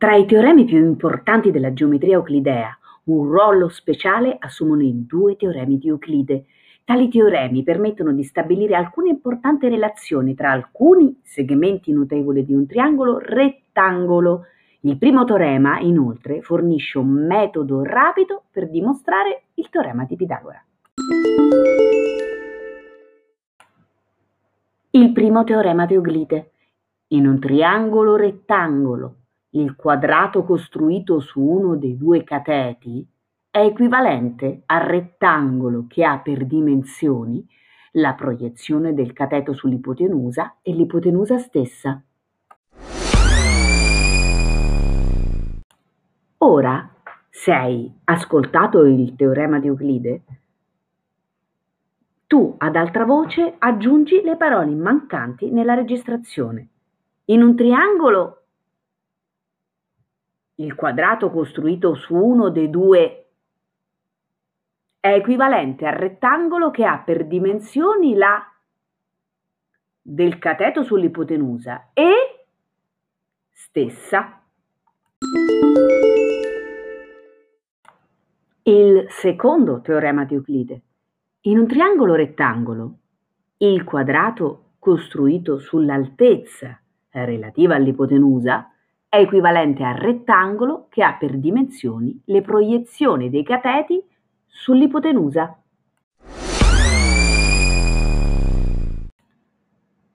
Tra i teoremi più importanti della geometria euclidea, un ruolo speciale assumono i due teoremi di Euclide. Tali teoremi permettono di stabilire alcune importanti relazioni tra alcuni segmenti notevoli di un triangolo rettangolo. Il primo teorema, inoltre, fornisce un metodo rapido per dimostrare il teorema di Pitagora. Il primo teorema di Euclide. In un triangolo rettangolo il quadrato costruito su uno dei due cateti è equivalente al rettangolo che ha per dimensioni la proiezione del cateto sull'ipotenusa e l'ipotenusa stessa. Ora, se hai ascoltato il teorema di Euclide, tu ad altra voce aggiungi le parole mancanti nella registrazione. In un triangolo il quadrato costruito su uno dei due è equivalente al rettangolo che ha per dimensioni la del cateto sull'ipotenusa e stessa. Il secondo teorema di Euclide. In un triangolo rettangolo, il quadrato costruito sull'altezza relativa all'ipotenusa è equivalente al rettangolo che ha per dimensioni le proiezioni dei cateti sull'ipotenusa.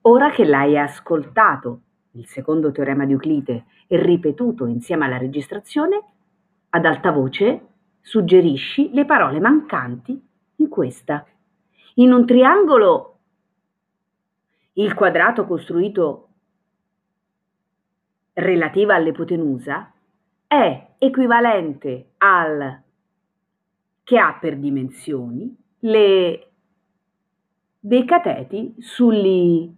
Ora che l'hai ascoltato, il secondo teorema di Euclide, e ripetuto insieme alla registrazione, ad alta voce suggerisci le parole mancanti in questa. In un triangolo il quadrato costruito relativa all'ipotenusa è equivalente al che ha per dimensioni le dei cateti sugli